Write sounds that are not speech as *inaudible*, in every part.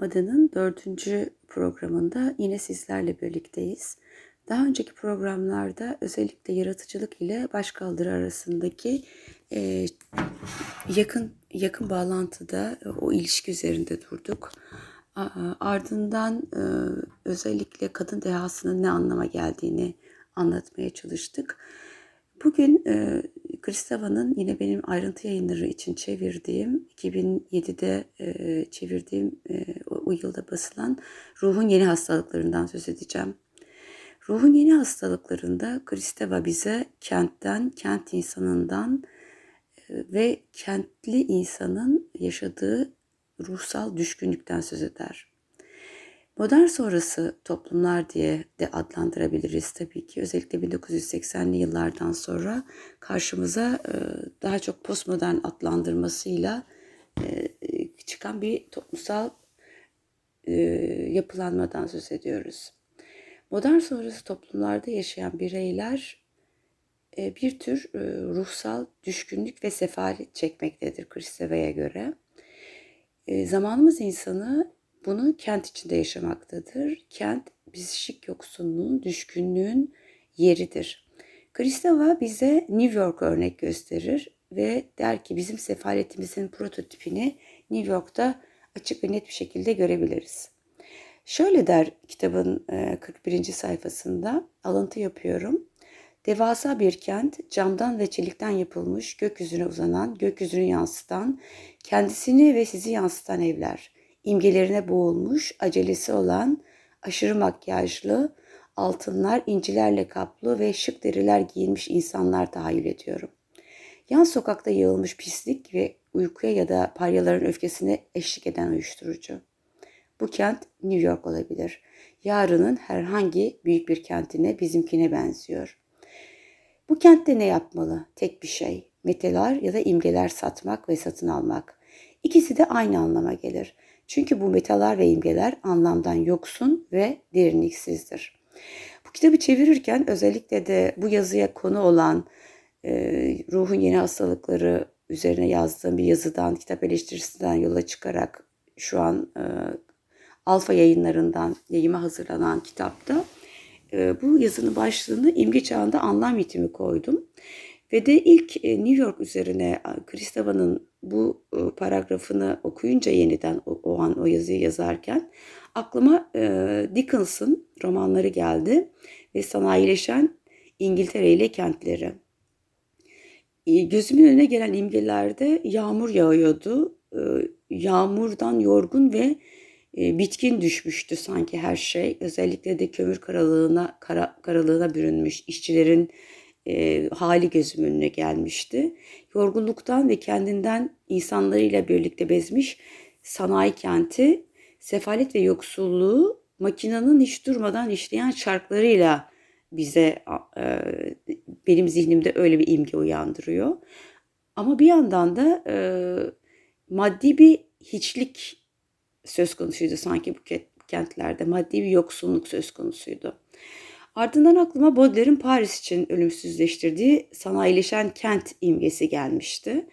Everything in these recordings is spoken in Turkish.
Yapmadığının dördüncü programında yine sizlerle birlikteyiz. Daha önceki programlarda özellikle yaratıcılık ile başkaldırı arasındaki e, yakın yakın bağlantıda o ilişki üzerinde durduk. Ardından e, özellikle kadın dehasının ne anlama geldiğini anlatmaya çalıştık. Bugün e, Kristava'nın yine benim ayrıntı yayınları için çevirdiğim, 2007'de e, çevirdiğim e, o yılda basılan Ruhun Yeni Hastalıklarından söz edeceğim. Ruhun yeni hastalıklarında Kristeva bize kentten, kent insanından e, ve kentli insanın yaşadığı ruhsal düşkünlükten söz eder. Modern sonrası toplumlar diye de adlandırabiliriz tabii ki. Özellikle 1980'li yıllardan sonra karşımıza e, daha çok postmodern adlandırmasıyla e, çıkan bir toplumsal e, yapılanmadan söz ediyoruz. Modern sonrası toplumlarda yaşayan bireyler bir tür ruhsal düşkünlük ve sefalet çekmektedir Kristeva'ya göre. Zamanımız insanı bunu kent içinde yaşamaktadır. Kent psikik yoksunluğun, düşkünlüğün yeridir. Kristeva bize New York örnek gösterir ve der ki bizim sefaletimizin prototipini New York'ta açık ve net bir şekilde görebiliriz. Şöyle der kitabın 41. sayfasında alıntı yapıyorum. Devasa bir kent, camdan ve çelikten yapılmış, gökyüzüne uzanan, gökyüzünü yansıtan, kendisini ve sizi yansıtan evler imgelerine boğulmuş, acelesi olan, aşırı makyajlı, altınlar, incilerle kaplı ve şık deriler giyinmiş insanlar tahayyül ediyorum. Yan sokakta yığılmış pislik ve uykuya ya da paryaların öfkesine eşlik eden uyuşturucu. Bu kent New York olabilir. Yarının herhangi büyük bir kentine bizimkine benziyor. Bu kentte ne yapmalı? Tek bir şey. Meteler ya da imgeler satmak ve satın almak. İkisi de aynı anlama gelir. Çünkü bu metalar ve imgeler anlamdan yoksun ve derinliksizdir. Bu kitabı çevirirken özellikle de bu yazıya konu olan e, ruhun yeni hastalıkları üzerine yazdığım bir yazıdan, kitap eleştirisinden yola çıkarak şu an e, Alfa yayınlarından yayıma hazırlanan kitapta e, bu yazının başlığını imge çağında anlam yitimi koydum. Ve de ilk e, New York üzerine Kristava'nın bu e, paragrafını okuyunca yeniden o, o an o yazıyı yazarken aklıma e, Dickens'ın romanları geldi ve sanayileşen İngiltere ile kentleri. E, gözümün önüne gelen imgelerde yağmur yağıyordu. E, yağmurdan yorgun ve e, bitkin düşmüştü sanki her şey. Özellikle de kömür karalığına, kara, karalığına bürünmüş işçilerin e, hali gözüm önüne gelmişti. Yorgunluktan ve kendinden insanlarıyla birlikte bezmiş sanayi kenti, sefalet ve yoksulluğu makinenin hiç durmadan işleyen çarklarıyla bize e, benim zihnimde öyle bir imge uyandırıyor. Ama bir yandan da e, maddi bir hiçlik söz konusuydu sanki bu kentlerde. Maddi bir yoksunluk söz konusuydu. Ardından aklıma Baudelaire'in Paris için ölümsüzleştirdiği sanayileşen kent imgesi gelmişti.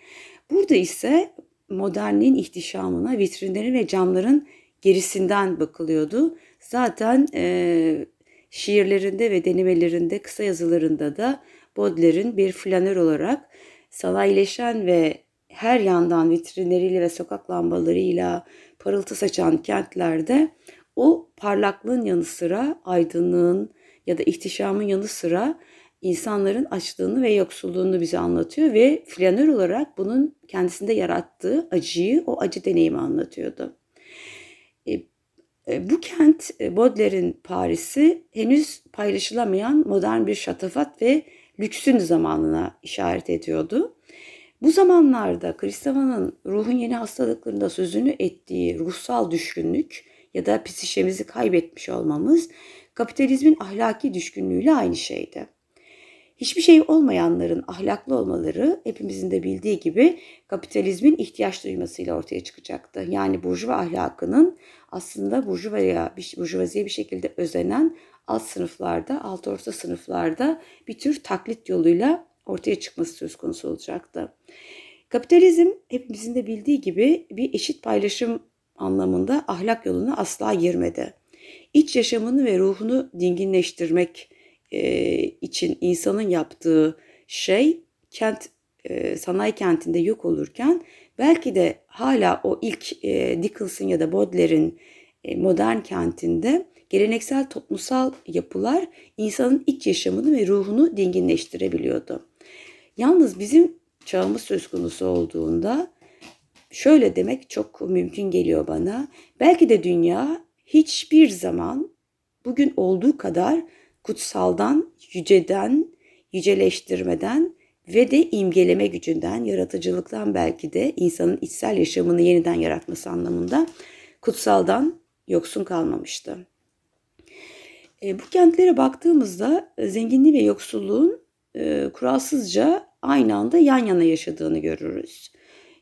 Burada ise modernliğin ihtişamına vitrinlerin ve camların gerisinden bakılıyordu. Zaten e, şiirlerinde ve denemelerinde, kısa yazılarında da Baudelaire'in bir flanör olarak sanayileşen ve her yandan vitrinleriyle ve sokak lambalarıyla parıltı saçan kentlerde o parlaklığın yanı sıra aydınlığın, ya da ihtişamın yanı sıra insanların açlığını ve yoksulluğunu bize anlatıyor ve flanör olarak bunun kendisinde yarattığı acıyı, o acı deneyimi anlatıyordu. E, bu kent e, Baudelaire'in Paris'i henüz paylaşılamayan modern bir şatafat ve lüksün zamanına işaret ediyordu. Bu zamanlarda Kristova'nın ruhun yeni hastalıklarında sözünü ettiği ruhsal düşkünlük ya da psişemizi kaybetmiş olmamız kapitalizmin ahlaki düşkünlüğüyle aynı şeydi. Hiçbir şey olmayanların ahlaklı olmaları hepimizin de bildiği gibi kapitalizmin ihtiyaç duymasıyla ortaya çıkacaktı. Yani burjuva ahlakının aslında burjuvaya, burjuvaziye bir şekilde özenen alt sınıflarda, alt orta sınıflarda bir tür taklit yoluyla ortaya çıkması söz konusu olacaktı. Kapitalizm hepimizin de bildiği gibi bir eşit paylaşım anlamında ahlak yoluna asla girmedi. İç yaşamını ve ruhunu dinginleştirmek e, için insanın yaptığı şey kent e, sanayi kentinde yok olurken belki de hala o ilk e, Dickens'ın ya da Baudelaire'in e, modern kentinde geleneksel toplumsal yapılar insanın iç yaşamını ve ruhunu dinginleştirebiliyordu. Yalnız bizim çağımız söz konusu olduğunda şöyle demek çok mümkün geliyor bana. Belki de dünya hiçbir zaman bugün olduğu kadar kutsaldan, yüceden, yüceleştirmeden ve de imgeleme gücünden, yaratıcılıktan belki de insanın içsel yaşamını yeniden yaratması anlamında kutsaldan yoksun kalmamıştı. E, bu kentlere baktığımızda e, zenginliği ve yoksulluğun e, kuralsızca aynı anda yan yana yaşadığını görürüz.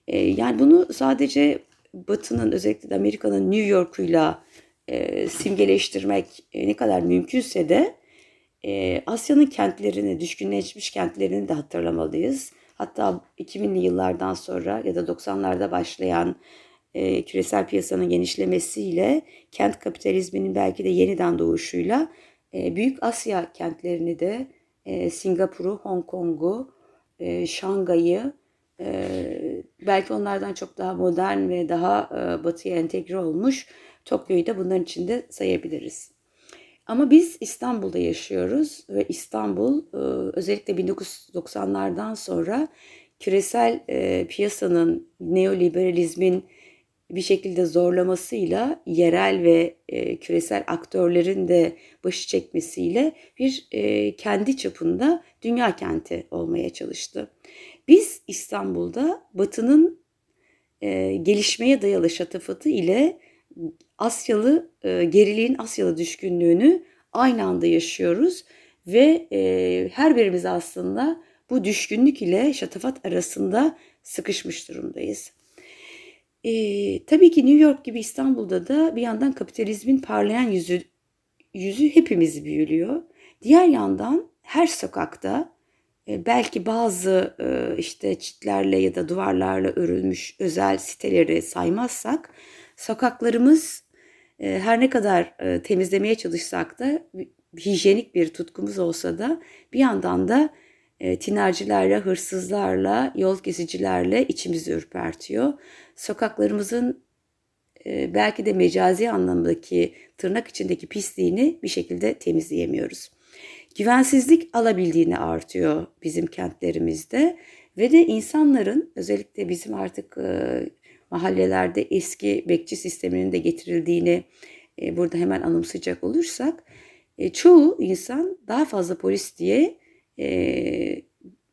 E, yani bunu sadece Batı'nın özellikle de Amerika'nın New York'uyla e, simgeleştirmek e, ne kadar mümkünse de e, Asya'nın kentlerini, düşkünleşmiş kentlerini de hatırlamalıyız. Hatta 2000'li yıllardan sonra ya da 90'larda başlayan e, küresel piyasanın genişlemesiyle kent kapitalizminin belki de yeniden doğuşuyla e, Büyük Asya kentlerini de e, Singapur'u, Hong Kong'u, e, Şangay'ı e, belki onlardan çok daha modern ve daha e, batıya entegre olmuş Tokyo'yu da bunların içinde sayabiliriz. Ama biz İstanbul'da yaşıyoruz ve İstanbul e, özellikle 1990'lardan sonra küresel e, piyasanın, neoliberalizmin bir şekilde zorlamasıyla yerel ve e, küresel aktörlerin de başı çekmesiyle bir kendi çapında dünya kenti olmaya çalıştı. Biz İstanbul'da Batı'nın gelişmeye dayalı şatafatı ile Asyalı e, geriliğin Asyalı düşkünlüğünü aynı anda yaşıyoruz ve e, her birimiz aslında bu düşkünlük ile şatafat arasında sıkışmış durumdayız. E, tabii ki New York gibi İstanbul'da da bir yandan kapitalizmin parlayan yüzü yüzü hepimiz büyülüyor. Diğer yandan her sokakta e, belki bazı e, işte çitlerle ya da duvarlarla örülmüş özel siteleri saymazsak sokaklarımız her ne kadar e, temizlemeye çalışsak da hijyenik bir tutkumuz olsa da bir yandan da e, tinercilerle, hırsızlarla, yol kesicilerle içimizi ürpertiyor. Sokaklarımızın e, belki de mecazi anlamdaki tırnak içindeki pisliğini bir şekilde temizleyemiyoruz. Güvensizlik alabildiğini artıyor bizim kentlerimizde ve de insanların özellikle bizim artık mahallelerde eski bekçi sisteminin de getirildiğini e, burada hemen anımsayacak olursak e, çoğu insan daha fazla polis diye e,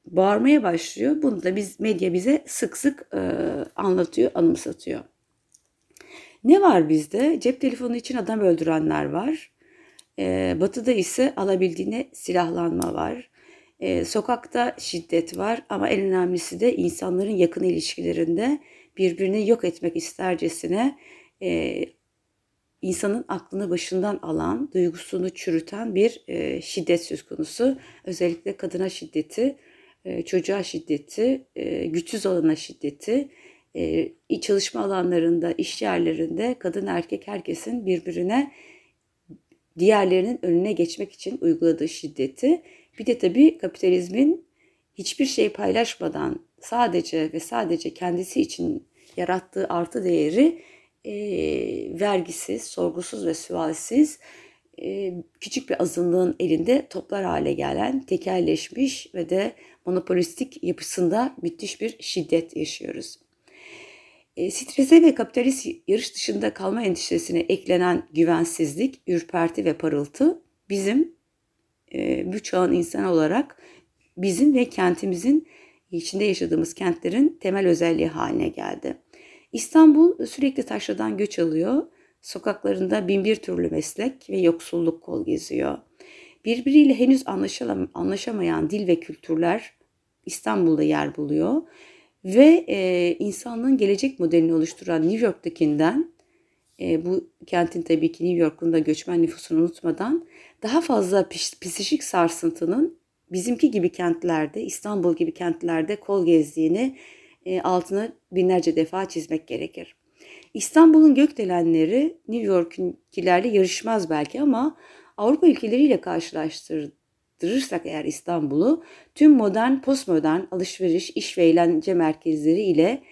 bağırmaya başlıyor. Bunu da biz medya bize sık sık e, anlatıyor, anımsatıyor. Ne var bizde? Cep telefonu için adam öldürenler var. E, batı'da ise alabildiğine silahlanma var. E, sokakta şiddet var ama en önemlisi de insanların yakın ilişkilerinde birbirini yok etmek istercesine e, insanın aklını başından alan, duygusunu çürüten bir e, şiddet söz konusu. Özellikle kadına şiddeti, e, çocuğa şiddeti, e, güçsüz olana şiddeti, e, çalışma alanlarında, iş yerlerinde kadın erkek herkesin birbirine diğerlerinin önüne geçmek için uyguladığı şiddeti. Bir de tabii kapitalizmin hiçbir şey paylaşmadan sadece ve sadece kendisi için yarattığı artı değeri e, vergisiz, sorgusuz ve sualsiz e, küçük bir azınlığın elinde toplar hale gelen, tekelleşmiş ve de monopolistik yapısında müthiş bir şiddet yaşıyoruz. E, strese ve kapitalist yarış dışında kalma endişesine eklenen güvensizlik, ürperti ve parıltı bizim e, bu çağın insan olarak bizim ve kentimizin içinde yaşadığımız kentlerin temel özelliği haline geldi. İstanbul sürekli taşradan göç alıyor. Sokaklarında binbir türlü meslek ve yoksulluk kol geziyor. Birbiriyle henüz anlaşamayan dil ve kültürler İstanbul'da yer buluyor. Ve e, insanlığın gelecek modelini oluşturan New York'takinden, e, bu kentin tabii ki New York'un da göçmen nüfusunu unutmadan daha fazla psikik sarsıntının bizimki gibi kentlerde, İstanbul gibi kentlerde kol gezdiğini e, altını binlerce defa çizmek gerekir. İstanbul'un gökdelenleri New York'unkilerle yarışmaz belki ama Avrupa ülkeleriyle karşılaştırırsak eğer İstanbul'u tüm modern, postmodern alışveriş, iş ve eğlence merkezleri ile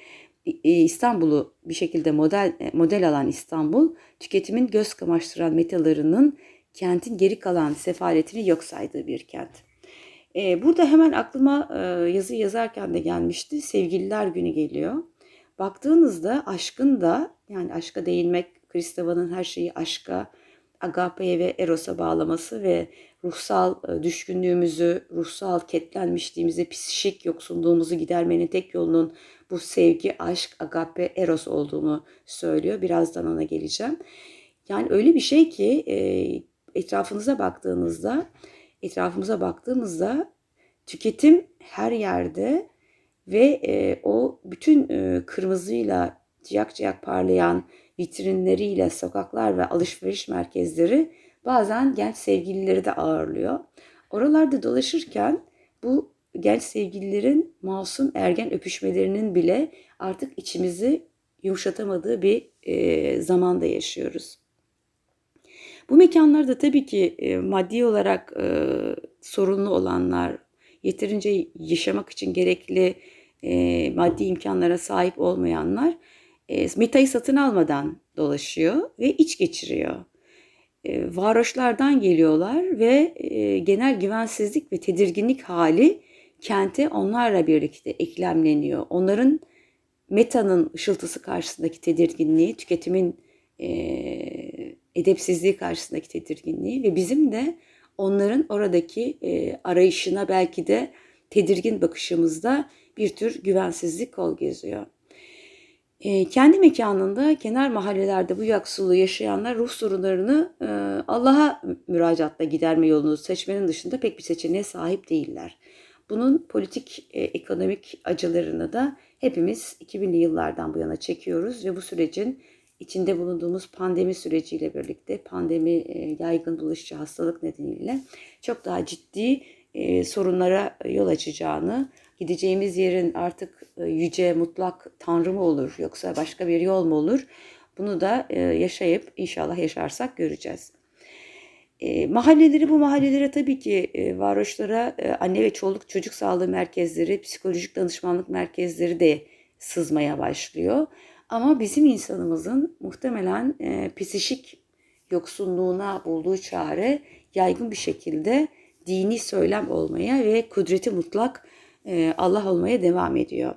e, İstanbul'u bir şekilde model model alan İstanbul, tüketimin göz kamaştıran metalarının kentin geri kalan sefaletini yok saydığı bir kent. E, burada hemen aklıma e, yazı yazarken de gelmişti. Sevgililer günü geliyor. Baktığınızda aşkın da yani aşka değinmek Kristova'nın her şeyi aşka, agapeye ve erosa bağlaması ve ruhsal düşkünlüğümüzü, ruhsal ketlenmişliğimizi, psişik yoksunluğumuzu gidermenin tek yolunun bu sevgi, aşk, agape, eros olduğunu söylüyor. Birazdan ona geleceğim. Yani öyle bir şey ki etrafınıza baktığınızda, etrafımıza baktığımızda tüketim her yerde ve e, o bütün e, kırmızıyla ciyak ciyak parlayan vitrinleriyle sokaklar ve alışveriş merkezleri bazen genç sevgilileri de ağırlıyor. Oralarda dolaşırken bu genç sevgililerin masum ergen öpüşmelerinin bile artık içimizi yumuşatamadığı bir e, zamanda yaşıyoruz. Bu mekanlarda tabii ki e, maddi olarak e, sorunlu olanlar, yeterince yaşamak için gerekli e, maddi imkanlara sahip olmayanlar e, metayı satın almadan dolaşıyor ve iç geçiriyor. E, varoşlardan geliyorlar ve e, genel güvensizlik ve tedirginlik hali kente onlarla birlikte eklemleniyor. Onların metanın ışıltısı karşısındaki tedirginliği, tüketimin e, edepsizliği karşısındaki tedirginliği ve bizim de onların oradaki e, arayışına belki de tedirgin bakışımızda bir tür güvensizlik kol geziyor. E, kendi mekanında kenar mahallelerde bu yoksulluğu yaşayanlar ruh sorunlarını e, Allah'a müracaatla giderme yolunu seçmenin dışında pek bir seçeneğe sahip değiller. Bunun politik, e, ekonomik acılarını da hepimiz 2000'li yıllardan bu yana çekiyoruz ve bu sürecin içinde bulunduğumuz pandemi süreciyle birlikte pandemi e, yaygın bulaşıcı hastalık nedeniyle çok daha ciddi e, sorunlara yol açacağını, gideceğimiz yerin artık e, yüce, mutlak tanrı mı olur yoksa başka bir yol mu olur? Bunu da yaşayıp inşallah yaşarsak göreceğiz. E, mahalleleri bu mahallelere tabii ki e, varoşlara e, anne ve çoluk çocuk sağlığı merkezleri, psikolojik danışmanlık merkezleri de sızmaya başlıyor. Ama bizim insanımızın muhtemelen e, psişik yoksunluğuna bulduğu çare yaygın bir şekilde dini söylem olmaya ve kudreti mutlak e, Allah olmaya devam ediyor.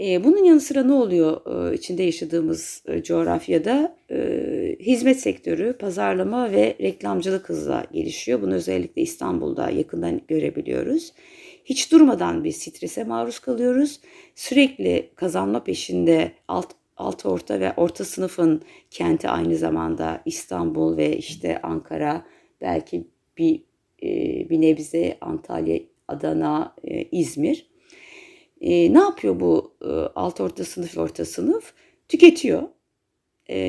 E, bunun yanı sıra ne oluyor e, içinde yaşadığımız e, coğrafyada? E, hizmet sektörü, pazarlama ve reklamcılık hızla gelişiyor. Bunu özellikle İstanbul'da yakından görebiliyoruz. Hiç durmadan bir strese maruz kalıyoruz. Sürekli kazanma peşinde alt, alt orta ve orta sınıfın kenti aynı zamanda İstanbul ve işte Ankara belki bir e, bir nebze Antalya, Adana, e, İzmir. E, ne yapıyor bu alt orta sınıf orta sınıf? Tüketiyor.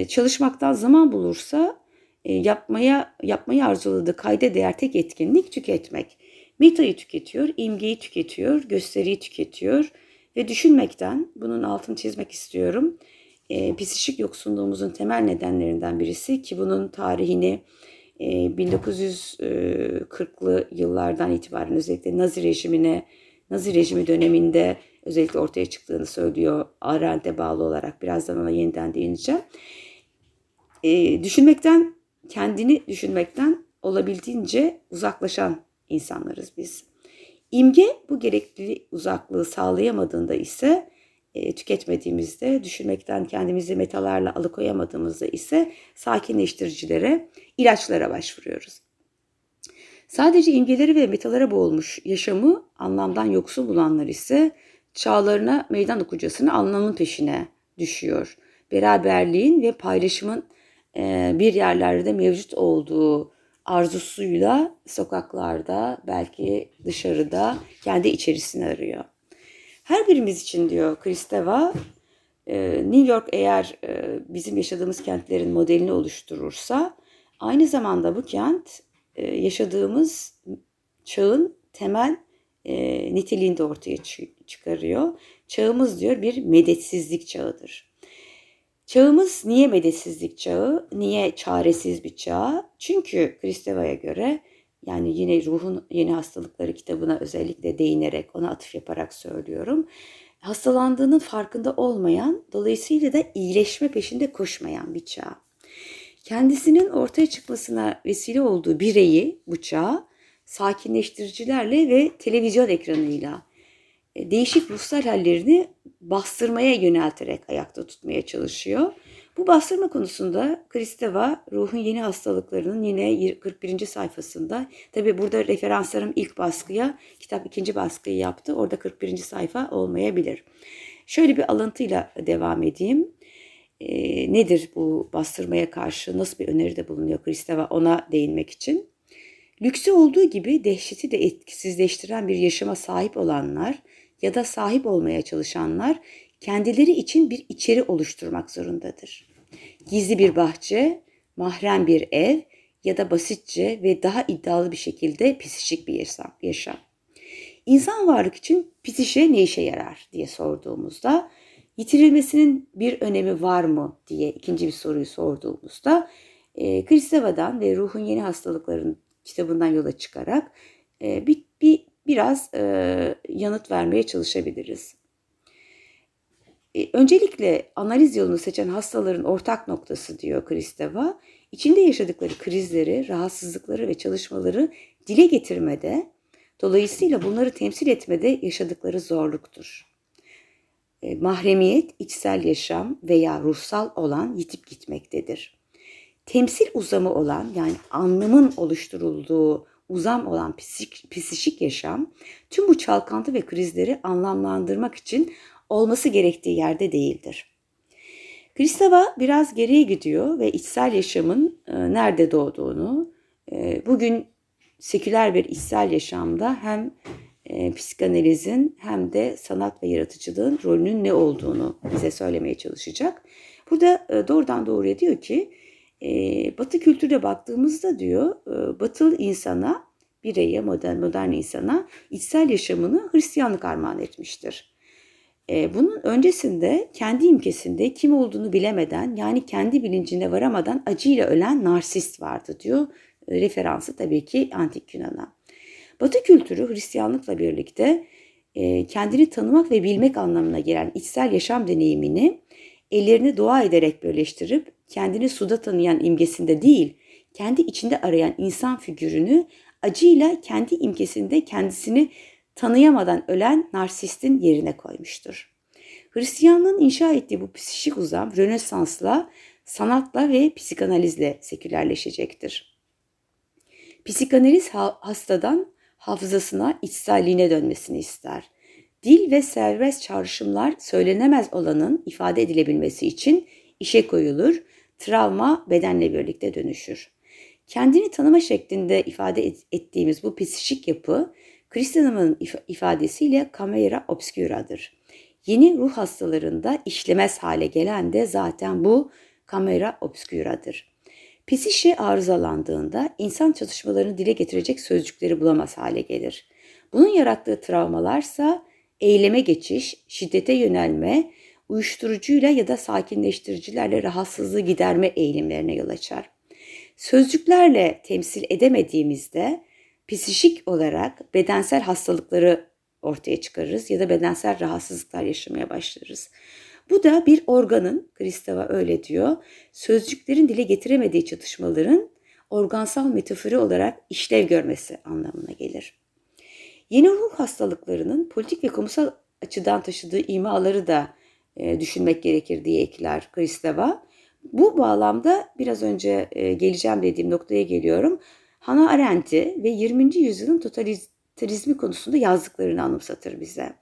Çalışmaktan zaman bulursa yapmaya yapmayı arzuladığı kayda değer tek etkinlik tüketmek. Metayı tüketiyor, imgeyi tüketiyor, gösteriyi tüketiyor ve düşünmekten, bunun altını çizmek istiyorum, e, psikik yoksunluğumuzun temel nedenlerinden birisi ki bunun tarihini e, 1940'lı yıllardan itibaren özellikle Nazi rejimine, Nazi rejimi döneminde özellikle ortaya çıktığını söylüyor Arendt'e bağlı olarak. Birazdan ona yeniden değineceğim. E, düşünmekten, kendini düşünmekten olabildiğince uzaklaşan insanlarız biz. İmge bu gerekli uzaklığı sağlayamadığında ise e, tüketmediğimizde, düşünmekten kendimizi metalarla alıkoyamadığımızda ise sakinleştiricilere, ilaçlara başvuruyoruz. Sadece imgeleri ve metalara boğulmuş yaşamı anlamdan yoksun bulanlar ise çağlarına meydan okuyucasını anlamın peşine düşüyor. Beraberliğin ve paylaşımın e, bir yerlerde mevcut olduğu arzusuyla sokaklarda belki dışarıda kendi içerisini arıyor. Her birimiz için diyor Kristeva, e, New York eğer e, bizim yaşadığımız kentlerin modelini oluşturursa aynı zamanda bu kent e, yaşadığımız çağın temel niteliğini de ortaya çıkarıyor. Çağımız diyor bir medetsizlik çağıdır. Çağımız niye medetsizlik çağı, niye çaresiz bir çağ? Çünkü Kristeva'ya göre yani yine ruhun yeni hastalıkları kitabına özellikle değinerek ona atıf yaparak söylüyorum. Hastalandığının farkında olmayan, dolayısıyla da iyileşme peşinde koşmayan bir çağ. Kendisinin ortaya çıkmasına vesile olduğu bireyi bu çağ sakinleştiricilerle ve televizyon ekranıyla değişik ruhsal hallerini bastırmaya yönelterek ayakta tutmaya çalışıyor. Bu bastırma konusunda Kristeva ruhun yeni hastalıklarının yine 41. sayfasında tabi burada referanslarım ilk baskıya kitap ikinci baskıyı yaptı. Orada 41. sayfa olmayabilir. Şöyle bir alıntıyla devam edeyim. E, nedir bu bastırmaya karşı nasıl bir öneride bulunuyor Kristeva ona değinmek için? Lüksü olduğu gibi dehşeti de etkisizleştiren bir yaşama sahip olanlar ya da sahip olmaya çalışanlar kendileri için bir içeri oluşturmak zorundadır. Gizli bir bahçe, mahrem bir ev ya da basitçe ve daha iddialı bir şekilde pisişik bir yaşam. İnsan varlık için pisişe ne işe yarar diye sorduğumuzda yitirilmesinin bir önemi var mı diye ikinci bir soruyu sorduğumuzda e, Kristeva'dan ve ruhun yeni hastalıkların kitabından yola çıkarak e, bir, bir biraz e, yanıt vermeye çalışabiliriz. E, öncelikle analiz yolunu seçen hastaların ortak noktası diyor Kristeva, içinde yaşadıkları krizleri, rahatsızlıkları ve çalışmaları dile getirmede, dolayısıyla bunları temsil etmede yaşadıkları zorluktur. E, mahremiyet, içsel yaşam veya ruhsal olan yitip gitmektedir. Temsil uzamı olan yani anlamın oluşturulduğu uzam olan psik, yaşam tüm bu çalkantı ve krizleri anlamlandırmak için olması gerektiği yerde değildir. Kristava biraz geriye gidiyor ve içsel yaşamın e, nerede doğduğunu, e, bugün seküler bir içsel yaşamda hem e, psikanalizin hem de sanat ve yaratıcılığın rolünün ne olduğunu bize söylemeye çalışacak. Burada e, doğrudan doğruya diyor ki e, Batı kültürde baktığımızda diyor e, Batılı insana bireye modern modern insana içsel yaşamını Hristiyanlık armağan etmiştir. E, bunun öncesinde kendi imkesinde kim olduğunu bilemeden yani kendi bilincine varamadan acıyla ölen narsist vardı diyor. E, referansı tabii ki antik Yunan'a. Batı kültürü Hristiyanlıkla birlikte e, kendini tanımak ve bilmek anlamına gelen içsel yaşam deneyimini ellerini dua ederek birleştirip kendini suda tanıyan imgesinde değil, kendi içinde arayan insan figürünü acıyla kendi imkesinde kendisini tanıyamadan ölen narsistin yerine koymuştur. Hristiyanlığın inşa ettiği bu psikik uzam Rönesans'la, sanatla ve psikanalizle sekülerleşecektir. Psikanaliz hastadan hafızasına, içselliğine dönmesini ister. Dil ve serbest çağrışımlar söylenemez olanın ifade edilebilmesi için işe koyulur, travma bedenle birlikte dönüşür. Kendini tanıma şeklinde ifade ettiğimiz bu psikik yapı Christenham'ın ifadesiyle camera obscura'dır. Yeni ruh hastalarında işlemez hale gelen de zaten bu camera obscura'dır. Psişe arızalandığında insan çalışmalarını dile getirecek sözcükleri bulamaz hale gelir. Bunun yarattığı travmalarsa eyleme geçiş, şiddete yönelme, uyuşturucuyla ya da sakinleştiricilerle rahatsızlığı giderme eğilimlerine yol açar. Sözcüklerle temsil edemediğimizde psikik olarak bedensel hastalıkları ortaya çıkarırız ya da bedensel rahatsızlıklar yaşamaya başlarız. Bu da bir organın, Kristeva öyle diyor, sözcüklerin dile getiremediği çatışmaların organsal metafori olarak işlev görmesi anlamına gelir. Yeni ruh hastalıklarının politik ve kamusal açıdan taşıdığı imaları da e, düşünmek gerekir diye ekler Kristeva. Bu bağlamda biraz önce e, geleceğim dediğim noktaya geliyorum. Hannah Arendt'i ve 20. yüzyılın totalitarizmi konusunda yazdıklarını anımsatır bize.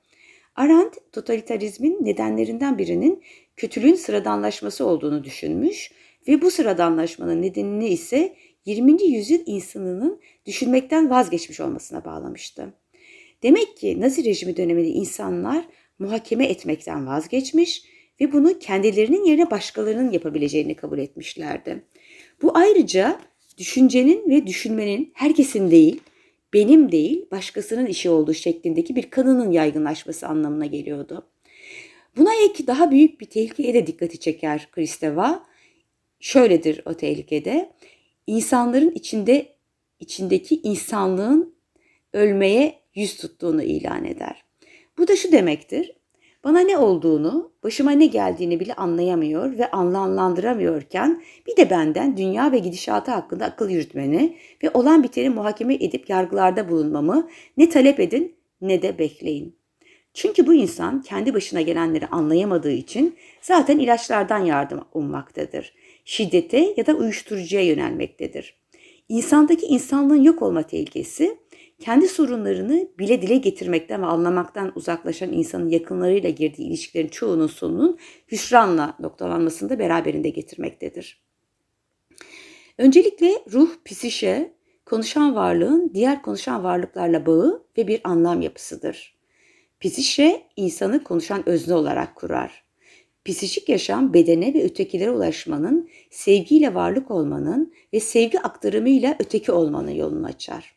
Arendt totalitarizmin nedenlerinden birinin kötülüğün sıradanlaşması olduğunu düşünmüş ve bu sıradanlaşmanın nedenini ise 20. yüzyıl insanının düşünmekten vazgeçmiş olmasına bağlamıştı. Demek ki Nazi rejimi döneminde insanlar muhakeme etmekten vazgeçmiş ve bunu kendilerinin yerine başkalarının yapabileceğini kabul etmişlerdi. Bu ayrıca düşüncenin ve düşünmenin herkesin değil, benim değil, başkasının işi olduğu şeklindeki bir kanının yaygınlaşması anlamına geliyordu. Buna ek daha büyük bir tehlikeye de dikkati çeker Kristeva. Şöyledir o tehlikede. İnsanların içinde içindeki insanlığın ölmeye yüz tuttuğunu ilan eder. Bu da şu demektir. Bana ne olduğunu, başıma ne geldiğini bile anlayamıyor ve anlamlandıramıyorken bir de benden dünya ve gidişatı hakkında akıl yürütmeni ve olan biteni muhakeme edip yargılarda bulunmamı ne talep edin ne de bekleyin. Çünkü bu insan kendi başına gelenleri anlayamadığı için zaten ilaçlardan yardım ummaktadır. Şiddete ya da uyuşturucuya yönelmektedir. İnsandaki insanlığın yok olma tehlikesi kendi sorunlarını bile dile getirmekten ve anlamaktan uzaklaşan insanın yakınlarıyla girdiği ilişkilerin çoğunun sonunun hüsranla noktalanmasını da beraberinde getirmektedir. Öncelikle ruh, psişe, konuşan varlığın diğer konuşan varlıklarla bağı ve bir anlam yapısıdır. Psişe insanı konuşan özne olarak kurar. Psişik yaşam bedene ve ötekilere ulaşmanın, sevgiyle varlık olmanın ve sevgi aktarımıyla öteki olmanın yolunu açar.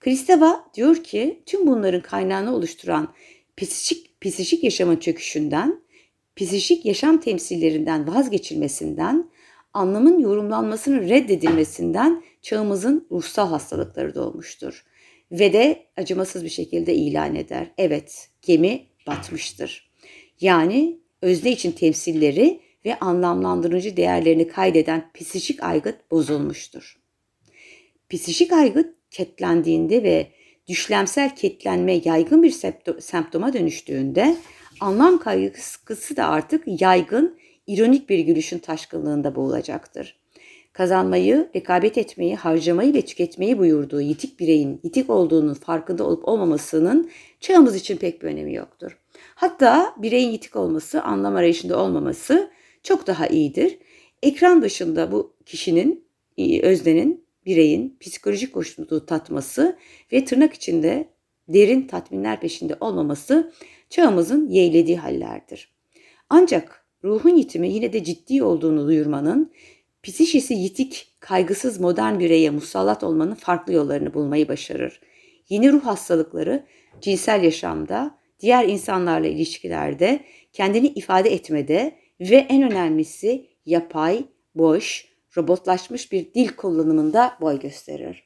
Kristeva diyor ki tüm bunların kaynağını oluşturan psişik, psişik yaşamın çöküşünden, psişik yaşam temsillerinden vazgeçilmesinden, anlamın yorumlanmasının reddedilmesinden çağımızın ruhsal hastalıkları doğmuştur. Ve de acımasız bir şekilde ilan eder. Evet, gemi batmıştır. Yani özne için temsilleri ve anlamlandırıcı değerlerini kaydeden psişik aygıt bozulmuştur. Psişik aygıt ketlendiğinde ve düşlemsel ketlenme yaygın bir semptoma dönüştüğünde anlam kaygısı da artık yaygın, ironik bir gülüşün taşkınlığında boğulacaktır. Kazanmayı, rekabet etmeyi, harcamayı ve tüketmeyi buyurduğu yitik bireyin yitik olduğunun farkında olup olmamasının çağımız için pek bir önemi yoktur. Hatta bireyin yitik olması, anlam arayışında olmaması çok daha iyidir. Ekran başında bu kişinin, öznenin bireyin psikolojik hoşnutluğu tatması ve tırnak içinde derin tatminler peşinde olmaması çağımızın yeğlediği hallerdir. Ancak ruhun yitimi yine de ciddi olduğunu duyurmanın, psişesi yitik, kaygısız modern bireye musallat olmanın farklı yollarını bulmayı başarır. Yeni ruh hastalıkları cinsel yaşamda, diğer insanlarla ilişkilerde, kendini ifade etmede ve en önemlisi yapay, boş, robotlaşmış bir dil kullanımında boy gösterir.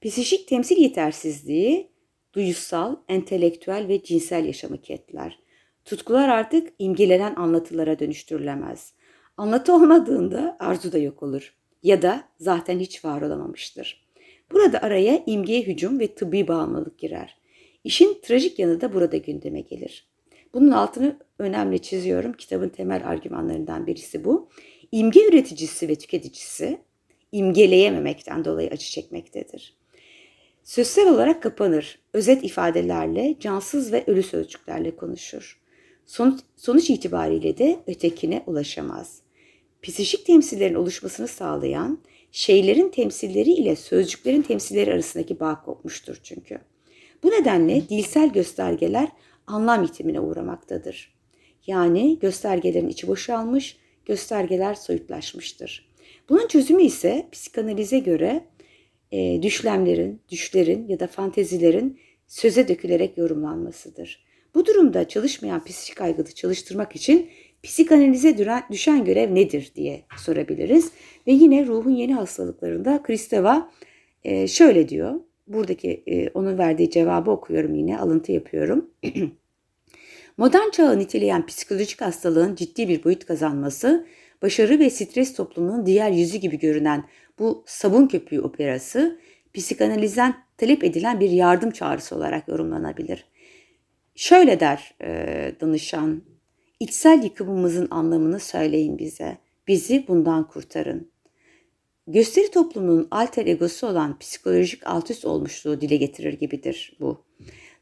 Psikik temsil yetersizliği duyusal, entelektüel ve cinsel yaşamı ketler. Tutkular artık imgelenen anlatılara dönüştürülemez. Anlatı olmadığında arzu da yok olur ya da zaten hiç var olamamıştır. Burada araya imgeye hücum ve tıbbi bağımlılık girer. İşin trajik yanı da burada gündeme gelir. Bunun altını önemli çiziyorum. Kitabın temel argümanlarından birisi bu imge üreticisi ve tüketicisi imgeleyememekten dolayı acı çekmektedir. Sözsel olarak kapanır, özet ifadelerle, cansız ve ölü sözcüklerle konuşur. Sonuç, sonuç itibariyle de ötekine ulaşamaz. Psişik temsillerin oluşmasını sağlayan şeylerin temsilleri ile sözcüklerin temsilleri arasındaki bağ kopmuştur çünkü. Bu nedenle dilsel göstergeler anlam yitimine uğramaktadır. Yani göstergelerin içi boşalmış, göstergeler soyutlaşmıştır. Bunun çözümü ise psikanalize göre e, düşlemlerin, düşlerin ya da fantezilerin söze dökülerek yorumlanmasıdır. Bu durumda çalışmayan psikik aygıtı çalıştırmak için psikanalize düşen görev nedir diye sorabiliriz. Ve yine ruhun yeni hastalıklarında Kristeva e, şöyle diyor. Buradaki e, onun verdiği cevabı okuyorum yine alıntı yapıyorum. *clears throat* Modern çağı niteleyen psikolojik hastalığın ciddi bir boyut kazanması, başarı ve stres toplumunun diğer yüzü gibi görünen bu sabun köpüğü operası, psikanalizden talep edilen bir yardım çağrısı olarak yorumlanabilir. Şöyle der e, danışan, içsel yıkımımızın anlamını söyleyin bize, bizi bundan kurtarın. Gösteri toplumunun alter egosu olan psikolojik altüst olmuşluğu dile getirir gibidir bu.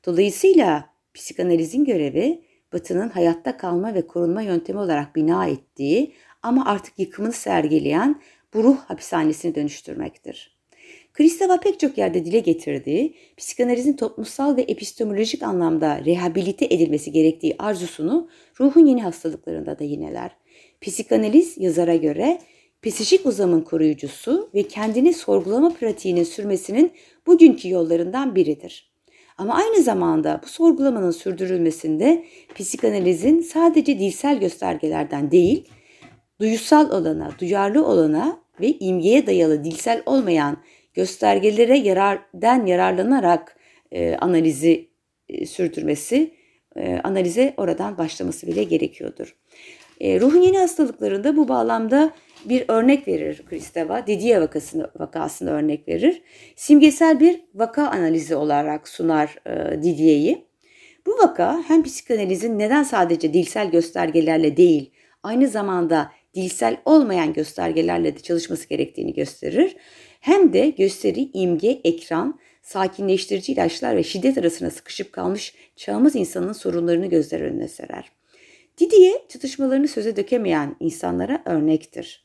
Dolayısıyla Psikanalizin görevi Batı'nın hayatta kalma ve korunma yöntemi olarak bina ettiği ama artık yıkımını sergileyen bu ruh hapishanesini dönüştürmektir. Kristeva pek çok yerde dile getirdiği, psikanalizin toplumsal ve epistemolojik anlamda rehabilite edilmesi gerektiği arzusunu ruhun yeni hastalıklarında da yineler. Psikanaliz yazara göre psikik uzamın koruyucusu ve kendini sorgulama pratiğinin sürmesinin bugünkü yollarından biridir. Ama aynı zamanda bu sorgulamanın sürdürülmesinde psikanalizin sadece dilsel göstergelerden değil, duyusal olana, duyarlı olana ve imgeye dayalı dilsel olmayan göstergelere yarardan yararlanarak e, analizi e, sürdürmesi, e, analize oradan başlaması bile gerekiyordur. E, ruhun yeni hastalıklarında bu bağlamda bir örnek verir Kristeva. Didier vakasını, vakasını örnek verir. Simgesel bir vaka analizi olarak sunar e, Didier'i. Bu vaka hem psikanalizin neden sadece dilsel göstergelerle değil, aynı zamanda dilsel olmayan göstergelerle de çalışması gerektiğini gösterir. Hem de gösteri, imge, ekran, sakinleştirici ilaçlar ve şiddet arasına sıkışıp kalmış çağımız insanının sorunlarını gözler önüne serer. Didier çatışmalarını söze dökemeyen insanlara örnektir.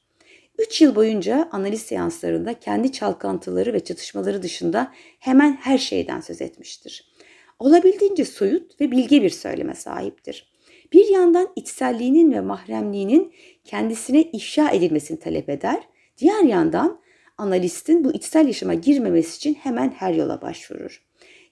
3 yıl boyunca analiz seanslarında kendi çalkantıları ve çatışmaları dışında hemen her şeyden söz etmiştir. Olabildiğince soyut ve bilge bir söyleme sahiptir. Bir yandan içselliğinin ve mahremliğinin kendisine ifşa edilmesini talep eder, diğer yandan analistin bu içsel yaşama girmemesi için hemen her yola başvurur.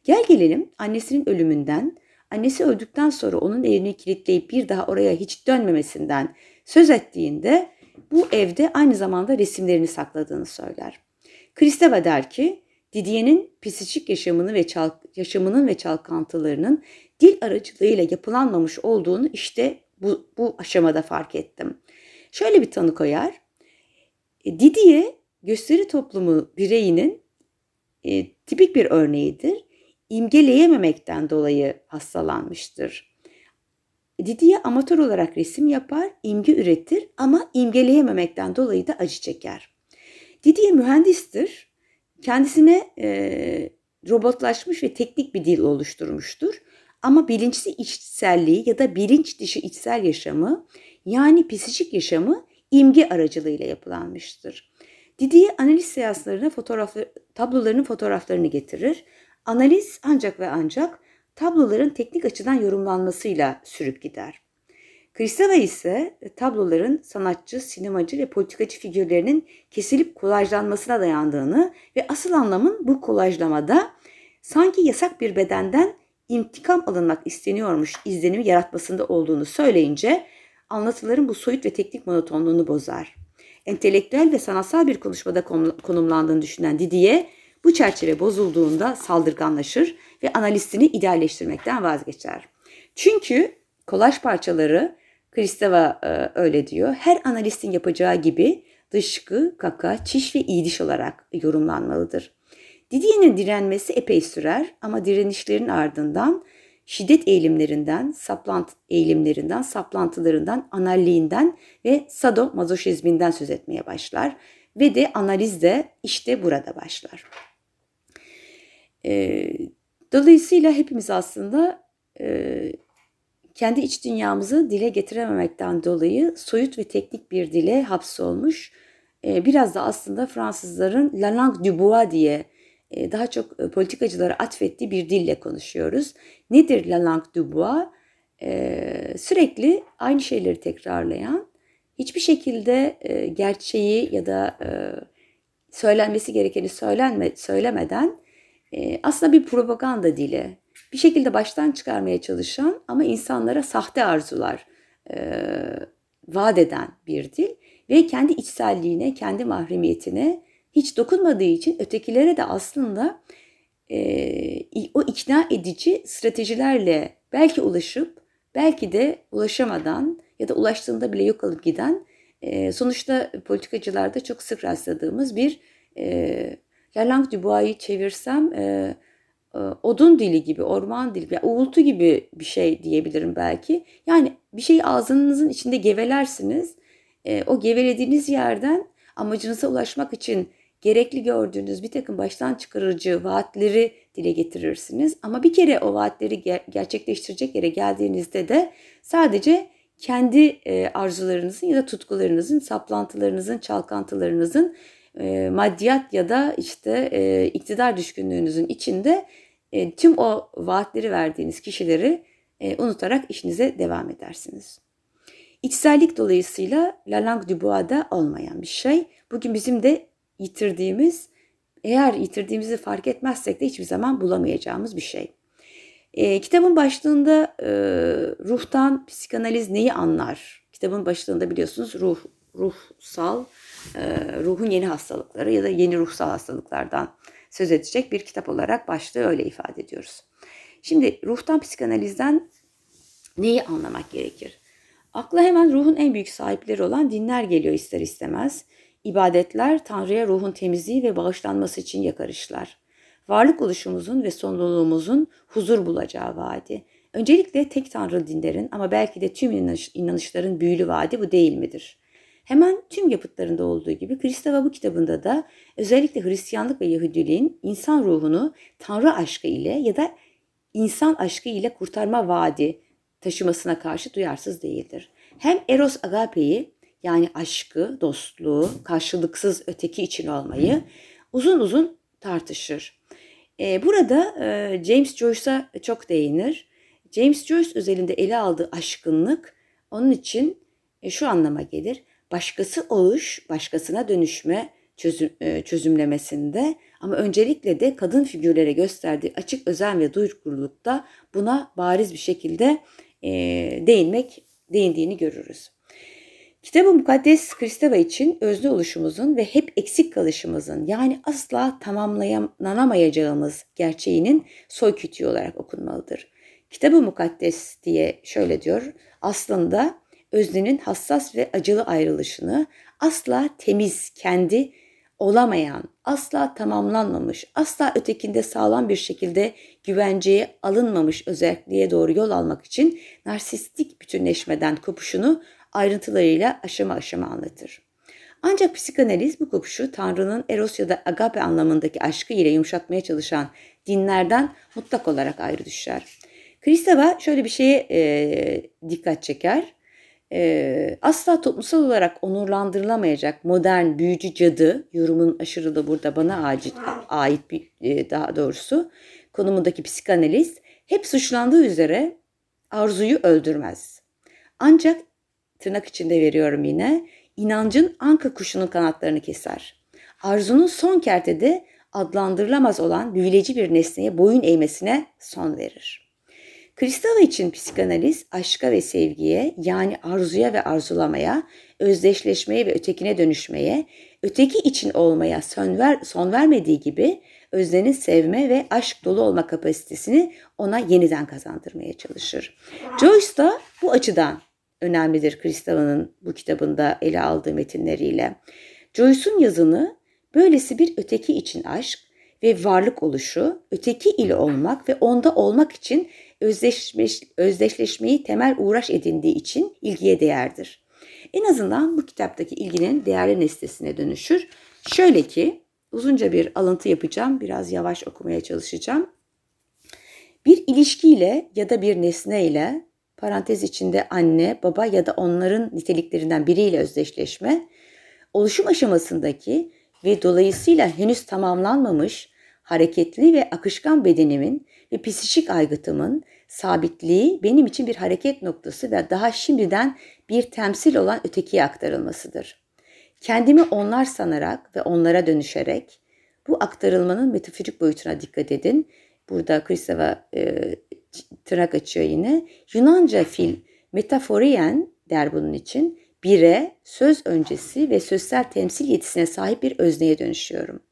Gel gelelim annesinin ölümünden, annesi öldükten sonra onun evini kilitleyip bir daha oraya hiç dönmemesinden söz ettiğinde bu evde aynı zamanda resimlerini sakladığını söyler. Kristeva der ki, Didier'in psikik yaşamını ve çal yaşamının ve çalkantılarının dil aracılığıyla yapılanmamış olduğunu işte bu, bu aşamada fark ettim. Şöyle bir tanı koyar. E, Didier gösteri toplumu bireyinin e, tipik bir örneğidir. İmgeleyememekten dolayı hastalanmıştır. Didier amatör olarak resim yapar, imge üretir ama imgeleyememekten dolayı da acı çeker. Didier mühendistir. Kendisine e, robotlaşmış ve teknik bir dil oluşturmuştur. Ama bilinçli içselliği ya da bilinç dışı içsel yaşamı yani psikik yaşamı imge aracılığıyla yapılanmıştır. Didier analiz seanslarına fotoğrafları, tablolarının fotoğraflarını getirir. Analiz ancak ve ancak tabloların teknik açıdan yorumlanmasıyla sürüp gider. Kristeva ise tabloların sanatçı, sinemacı ve politikacı figürlerinin kesilip kolajlanmasına dayandığını ve asıl anlamın bu kolajlamada sanki yasak bir bedenden intikam alınmak isteniyormuş izlenimi yaratmasında olduğunu söyleyince anlatıların bu soyut ve teknik monotonluğunu bozar. Entelektüel ve sanatsal bir konuşmada konumlandığını düşünen Didier bu çerçeve bozulduğunda saldırganlaşır ve analistini idealleştirmekten vazgeçer. Çünkü kolaj parçaları Kristeva e, öyle diyor. Her analistin yapacağı gibi dışkı, kaka, çiş ve iyiliş olarak yorumlanmalıdır. Didier'in direnmesi epey sürer ama direnişlerin ardından şiddet eğilimlerinden, saplant eğilimlerinden, saplantılarından, analliğinden ve sado mazoşizminden söz etmeye başlar. Ve de analiz de işte burada başlar. E, dolayısıyla hepimiz aslında e, kendi iç dünyamızı dile getirememekten dolayı soyut ve teknik bir dile hapsolmuş. E, biraz da aslında Fransızların La langue du bois diye e, daha çok e, politikacılara atfettiği bir dille konuşuyoruz. Nedir La langue du bois? E, sürekli aynı şeyleri tekrarlayan, hiçbir şekilde gerçeği ya da söylenmesi gerekeni söylenme, söylemeden aslında bir propaganda dili. Bir şekilde baştan çıkarmaya çalışan ama insanlara sahte arzular vaat eden bir dil ve kendi içselliğine, kendi mahremiyetine hiç dokunmadığı için ötekilere de aslında e, o ikna edici stratejilerle belki ulaşıp belki de ulaşamadan ya da ulaştığında bile yok alıp giden e, sonuçta politikacılarda çok sık rastladığımız bir e, La Langue du Bois'ı çevirsem e, e, odun dili gibi, orman dili, yani uğultu gibi bir şey diyebilirim belki. Yani bir şeyi ağzınızın içinde gevelersiniz. E, o gevelediğiniz yerden amacınıza ulaşmak için gerekli gördüğünüz bir takım baştan çıkarıcı vaatleri dile getirirsiniz. Ama bir kere o vaatleri ger- gerçekleştirecek yere geldiğinizde de sadece kendi e, arzularınızın ya da tutkularınızın, saplantılarınızın, çalkantılarınızın e, maddiyat ya da işte e, iktidar düşkünlüğünüzün içinde e, tüm o vaatleri verdiğiniz kişileri e, unutarak işinize devam edersiniz. İçsellik dolayısıyla La Langue du Bois'da olmayan bir şey. Bugün bizim de yitirdiğimiz, eğer yitirdiğimizi fark etmezsek de hiçbir zaman bulamayacağımız bir şey. E, kitabın başlığında e, ruhtan psikanaliz neyi anlar? Kitabın başlığında biliyorsunuz ruh, ruhsal, e, ruhun yeni hastalıkları ya da yeni ruhsal hastalıklardan söz edecek bir kitap olarak başlığı öyle ifade ediyoruz. Şimdi ruhtan psikanalizden neyi anlamak gerekir? Akla hemen ruhun en büyük sahipleri olan dinler geliyor ister istemez. İbadetler Tanrı'ya ruhun temizliği ve bağışlanması için yakarışlar. Varlık oluşumuzun ve sonluluğumuzun huzur bulacağı vaadi. Öncelikle tek tanrı dinlerin ama belki de tüm inanış, inanışların büyülü vaadi bu değil midir? Hemen tüm yapıtlarında olduğu gibi Kristeva bu kitabında da özellikle Hristiyanlık ve Yahudiliğin insan ruhunu Tanrı aşkı ile ya da insan aşkı ile kurtarma vaadi taşımasına karşı duyarsız değildir. Hem Eros Agape'yi yani aşkı, dostluğu, karşılıksız öteki için olmayı uzun uzun tartışır. Ee, burada e, James Joyce'a çok değinir. James Joyce özelinde ele aldığı aşkınlık onun için e, şu anlama gelir. Başkası oluş, başkasına dönüşme çözüm, e, çözümlemesinde ama öncelikle de kadın figürlere gösterdiği açık özen ve duyguculukta buna bariz bir şekilde e, değinmek değindiğini görürüz. Kitabı Mukaddes Kristeva için özne oluşumuzun ve hep eksik kalışımızın yani asla tamamlanamayacağımız gerçeğinin soy kütüğü olarak okunmalıdır. Kitabı Mukaddes diye şöyle diyor. Aslında öznenin hassas ve acılı ayrılışını asla temiz, kendi olamayan, asla tamamlanmamış, asla ötekinde sağlam bir şekilde güvenceye alınmamış özelliğe doğru yol almak için narsistik bütünleşmeden kopuşunu ayrıntılarıyla aşama aşama anlatır. Ancak psikanaliz bu kopuşu Tanrı'nın eros ya da agape anlamındaki aşkı ile yumuşatmaya çalışan dinlerden mutlak olarak ayrı düşer. Kristeva şöyle bir şeye e, dikkat çeker. E, asla toplumsal olarak onurlandırılamayacak modern büyücü cadı, yorumun aşırılığı burada bana acil, ait bir e, daha doğrusu, konumundaki psikanaliz hep suçlandığı üzere arzuyu öldürmez. Ancak tırnak içinde veriyorum yine, inancın anka kuşunun kanatlarını keser. Arzunun son kertede adlandırılamaz olan büyüleci bir nesneye boyun eğmesine son verir. Kristava için psikanaliz aşka ve sevgiye yani arzuya ve arzulamaya, özdeşleşmeye ve ötekine dönüşmeye, öteki için olmaya son, ver, son vermediği gibi öznenin sevme ve aşk dolu olma kapasitesini ona yeniden kazandırmaya çalışır. Joyce da bu açıdan önemlidir Kristava'nın bu kitabında ele aldığı metinleriyle. Joyce'un yazını böylesi bir öteki için aşk ve varlık oluşu, öteki ile olmak ve onda olmak için özdeşleş, özdeşleşmeyi temel uğraş edindiği için ilgiye değerdir. En azından bu kitaptaki ilginin değerli nesnesine dönüşür. Şöyle ki uzunca bir alıntı yapacağım. Biraz yavaş okumaya çalışacağım. Bir ilişkiyle ya da bir nesneyle parantez içinde anne, baba ya da onların niteliklerinden biriyle özdeşleşme, oluşum aşamasındaki ve dolayısıyla henüz tamamlanmamış hareketli ve akışkan bedenimin ve psikik aygıtımın sabitliği benim için bir hareket noktası ve daha şimdiden bir temsil olan ötekiye aktarılmasıdır. Kendimi onlar sanarak ve onlara dönüşerek bu aktarılmanın metafizik boyutuna dikkat edin. Burada Kristeva e, tırnak açıyor yine. Yunanca fil metaforien der bunun için. Bire, söz öncesi ve sözsel temsil yetisine sahip bir özneye dönüşüyorum.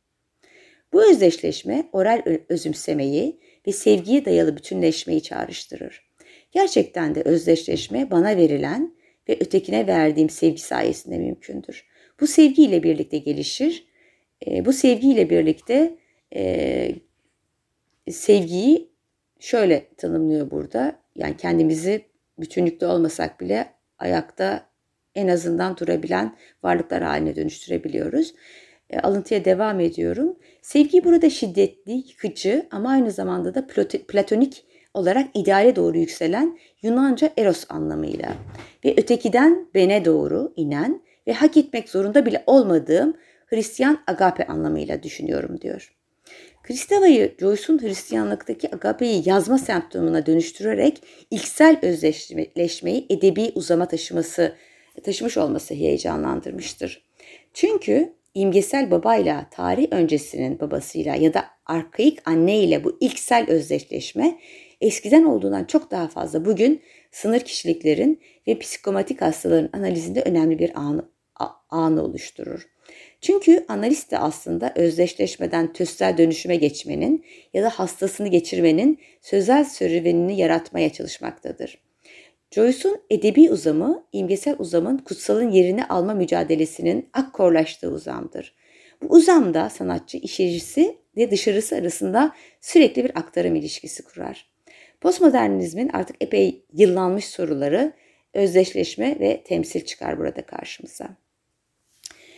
Bu özdeşleşme oral özümsemeyi ve sevgiye dayalı bütünleşmeyi çağrıştırır. Gerçekten de özdeşleşme bana verilen ve ötekine verdiğim sevgi sayesinde mümkündür. Bu sevgiyle birlikte gelişir. E, bu sevgiyle birlikte e, sevgiyi şöyle tanımlıyor burada. Yani kendimizi bütünlükte olmasak bile ayakta en azından durabilen varlıklar haline dönüştürebiliyoruz. E, alıntıya devam ediyorum. Sevgi burada şiddetli, yıkıcı ama aynı zamanda da platonik olarak ideale doğru yükselen Yunanca eros anlamıyla ve ötekiden bene doğru inen ve hak etmek zorunda bile olmadığım Hristiyan agape anlamıyla düşünüyorum diyor. Kristeva'yı Joyce'un Hristiyanlıktaki agapeyi yazma semptomuna dönüştürerek ilksel özdeşleşmeyi edebi uzama taşıması taşımış olması heyecanlandırmıştır. Çünkü imgesel babayla tarih öncesinin babasıyla ya da arkaik anne ile bu ilksel özdeşleşme eskiden olduğundan çok daha fazla bugün sınır kişiliklerin ve psikomatik hastaların analizinde önemli bir anı, anı oluşturur. Çünkü analiz de aslında özdeşleşmeden tözsel dönüşüme geçmenin ya da hastasını geçirmenin sözel serüvenini yaratmaya çalışmaktadır. Joyce'un edebi uzamı, imgesel uzamın kutsalın yerini alma mücadelesinin akkorlaştığı uzamdır. Bu uzamda sanatçı içerisi ve dışarısı arasında sürekli bir aktarım ilişkisi kurar. Postmodernizmin artık epey yıllanmış soruları özdeşleşme ve temsil çıkar burada karşımıza.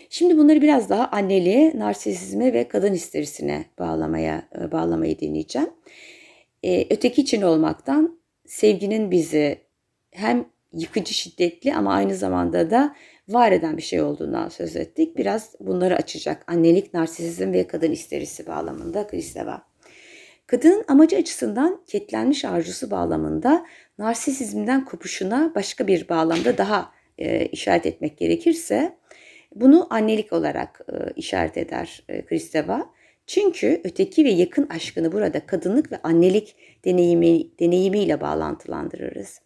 Şimdi bunları biraz daha anneliğe, narsisizme ve kadın histerisine bağlamaya e, bağlamayı deneyeceğim. Ee, öteki için olmaktan sevginin bizi hem yıkıcı şiddetli ama aynı zamanda da var eden bir şey olduğundan söz ettik. Biraz bunları açacak. Annelik, narsisizm ve kadın histerisi bağlamında Kristeva. Kadının amacı açısından ketlenmiş arzusu bağlamında narsisizmden kopuşuna başka bir bağlamda daha e, işaret etmek gerekirse bunu annelik olarak e, işaret eder e, Kristeva. Çünkü öteki ve yakın aşkını burada kadınlık ve annelik deneyimi, deneyimiyle bağlantılandırırız.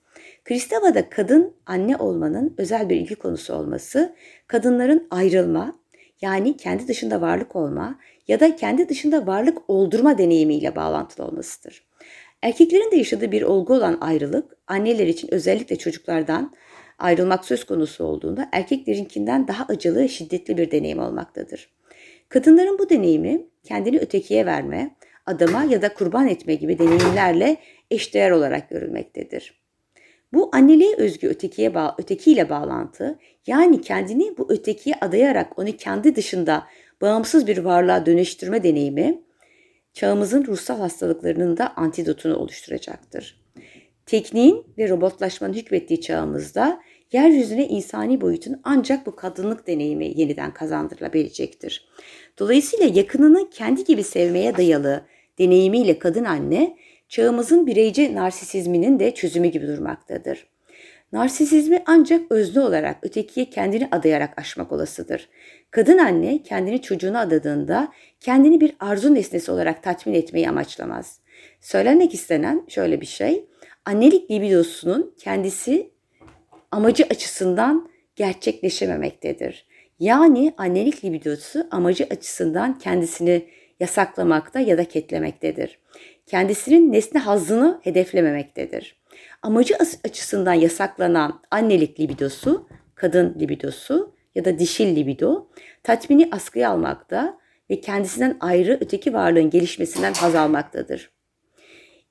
Kristeva'da kadın anne olmanın özel bir ilgi konusu olması, kadınların ayrılma, yani kendi dışında varlık olma ya da kendi dışında varlık oldurma deneyimiyle bağlantılı olmasıdır. Erkeklerin de yaşadığı bir olgu olan ayrılık, anneler için özellikle çocuklardan ayrılmak söz konusu olduğunda erkeklerinkinden daha acılı, şiddetli bir deneyim olmaktadır. Kadınların bu deneyimi kendini ötekiye verme, adama ya da kurban etme gibi deneyimlerle eşdeğer olarak görülmektedir. Bu anneliğe özgü ötekiye bağ, ötekiyle bağlantı, yani kendini bu ötekiye adayarak onu kendi dışında bağımsız bir varlığa dönüştürme deneyimi, çağımızın ruhsal hastalıklarının da antidotunu oluşturacaktır. Tekniğin ve robotlaşmanın hükmettiği çağımızda yeryüzüne insani boyutun ancak bu kadınlık deneyimi yeniden kazandırılabilecektir. Dolayısıyla yakınını kendi gibi sevmeye dayalı deneyimiyle kadın anne, çağımızın bireyci narsisizminin de çözümü gibi durmaktadır. Narsisizmi ancak özlü olarak ötekiye kendini adayarak aşmak olasıdır. Kadın anne kendini çocuğuna adadığında kendini bir arzu nesnesi olarak tatmin etmeyi amaçlamaz. Söylenmek istenen şöyle bir şey, annelik libidosunun kendisi amacı açısından gerçekleşememektedir. Yani annelik libidosu amacı açısından kendisini yasaklamakta ya da ketlemektedir. Kendisinin nesne hazzını hedeflememektedir. Amacı açısından yasaklanan annelik libidosu, kadın libidosu ya da dişil libido tatmini askıya almakta ve kendisinden ayrı öteki varlığın gelişmesinden haz almaktadır.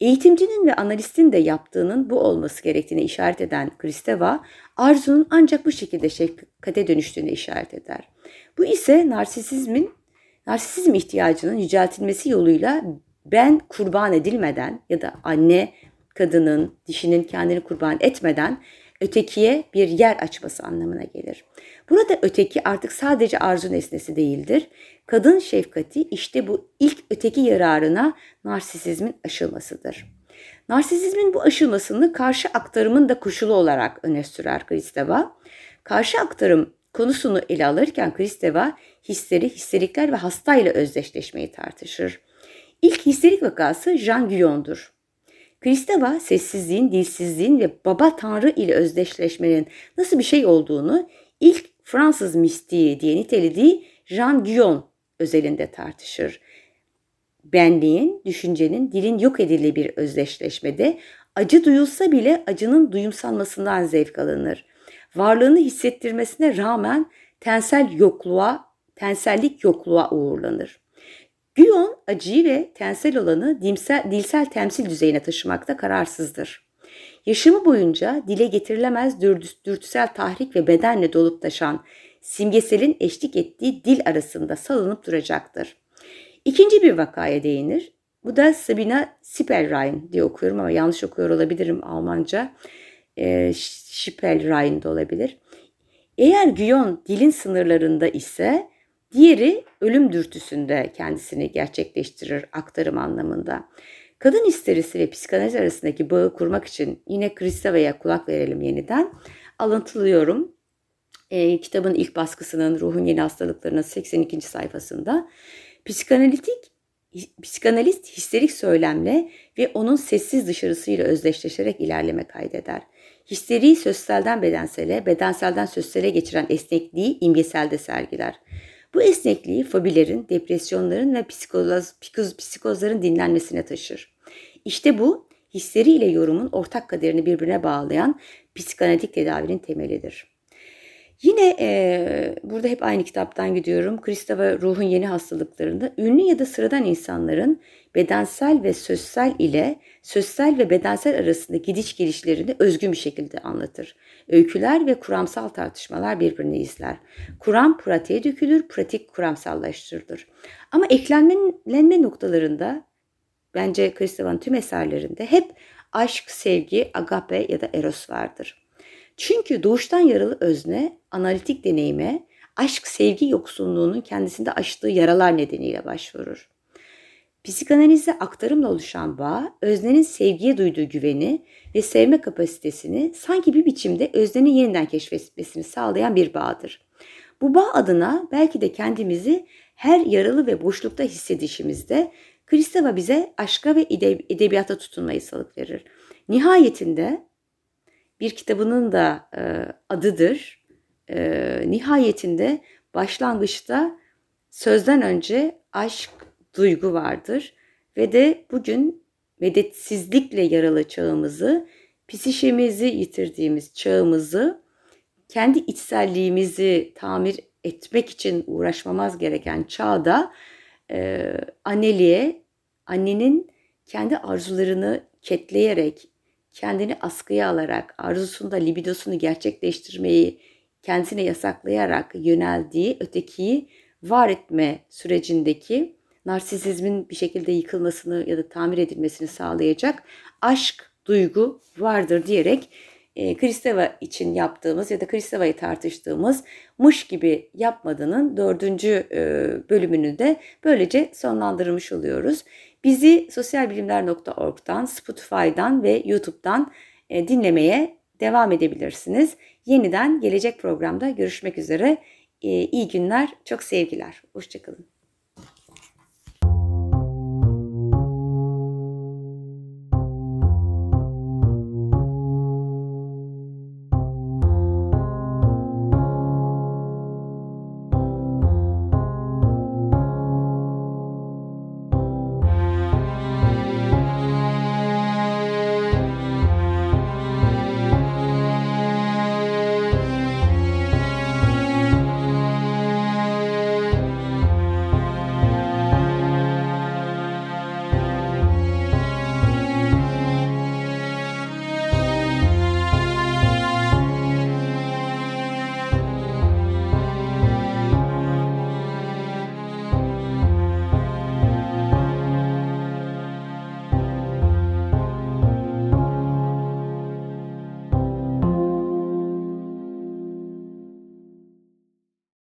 Eğitimcinin ve analistin de yaptığının bu olması gerektiğini işaret eden Kristeva, arzunun ancak bu şekilde şefkate dönüştüğüne işaret eder. Bu ise narsisizmin, narsisizm ihtiyacının yüceltilmesi yoluyla ben kurban edilmeden ya da anne kadının, dişinin kendini kurban etmeden ötekiye bir yer açması anlamına gelir. Burada öteki artık sadece arzu nesnesi değildir. Kadın şefkati işte bu ilk öteki yararına narsisizmin aşılmasıdır. Narsisizmin bu aşılmasını karşı aktarımın da koşulu olarak öne sürer Kristeva. Karşı aktarım konusunu ele alırken Kristeva hisleri, histerikler ve hastayla özdeşleşmeyi tartışır. İlk histerik vakası Jean Guyon'dur. Kristeva sessizliğin, dilsizliğin ve baba tanrı ile özdeşleşmenin nasıl bir şey olduğunu ilk Fransız mistiği diye nitelediği Jean Guyon özelinde tartışır. Benliğin, düşüncenin, dilin yok edildiği bir özdeşleşmede acı duyulsa bile acının duyumsanmasından zevk alınır. Varlığını hissettirmesine rağmen tensel yokluğa, tensellik yokluğa uğurlanır. Guyon acıyı ve tensel olanı dilsel, dilsel temsil düzeyine taşımakta kararsızdır. Yaşamı boyunca dile getirilemez dürtüsel tahrik ve bedenle dolup taşan simgeselin eşlik ettiği dil arasında salınıp duracaktır. İkinci bir vakaya değinir. Bu da Sabina Sipelrein diye okuyorum ama yanlış okuyor olabilirim Almanca. E, Sipelrein de olabilir. Eğer Guyon dilin sınırlarında ise diğeri ölüm dürtüsünde kendisini gerçekleştirir aktarım anlamında. Kadın histerisi ve psikanaliz arasındaki bağı kurmak için yine Kristeva'ya kulak verelim yeniden. Alıntılıyorum. E, kitabın ilk baskısının Ruhun Yeni Hastalıklarının 82. sayfasında psikanalitik Psikanalist histerik söylemle ve onun sessiz dışarısıyla özdeşleşerek ilerleme kaydeder. Histeriyi sözselden bedensele, bedenselden sözsele geçiren esnekliği imgeselde sergiler. Bu esnekliği fobilerin, depresyonların ve psikoz, psikoz, psikozların dinlenmesine taşır. İşte bu histeri ile yorumun ortak kaderini birbirine bağlayan psikanalitik tedavinin temelidir. Yine e, burada hep aynı kitaptan gidiyorum. Krista ruhun yeni hastalıklarında ünlü ya da sıradan insanların bedensel ve sözsel ile sözsel ve bedensel arasında gidiş gelişlerini özgün bir şekilde anlatır. Öyküler ve kuramsal tartışmalar birbirini izler. Kuram pratiğe dökülür, pratik kuramsallaştırılır. Ama eklenme noktalarında bence Kristeva'nın tüm eserlerinde hep aşk, sevgi, agape ya da eros vardır. Çünkü doğuştan yaralı özne analitik deneyime aşk sevgi yoksunluğunun kendisinde açtığı yaralar nedeniyle başvurur. Psikanalizde aktarımla oluşan bağ, öznenin sevgiye duyduğu güveni ve sevme kapasitesini sanki bir biçimde öznenin yeniden keşfetmesini sağlayan bir bağdır. Bu bağ adına belki de kendimizi her yaralı ve boşlukta hissedişimizde Kristeva bize aşka ve edebiyata tutunmayı salık verir. Nihayetinde bir kitabının da e, adıdır. E, nihayetinde başlangıçta sözden önce aşk, duygu vardır ve de bugün medetsizlikle yaralı çağımızı, psişemizi yitirdiğimiz çağımızı, kendi içselliğimizi tamir etmek için uğraşmamaz gereken çağda e, anneliğe, annenin kendi arzularını ketleyerek, kendini askıya alarak, arzusunda libidosunu gerçekleştirmeyi kendisine yasaklayarak yöneldiği ötekiyi var etme sürecindeki narsisizmin bir şekilde yıkılmasını ya da tamir edilmesini sağlayacak aşk, duygu vardır diyerek e, Kristeva için yaptığımız ya da Kristeva'yı tartıştığımız mış gibi yapmadığının dördüncü e, bölümünü de böylece sonlandırmış oluyoruz. Bizi sosyalbilimler.org'dan, Spotify'dan ve YouTube'dan e, dinlemeye devam edebilirsiniz. Yeniden gelecek programda görüşmek üzere. E, iyi günler, çok sevgiler. Hoşçakalın.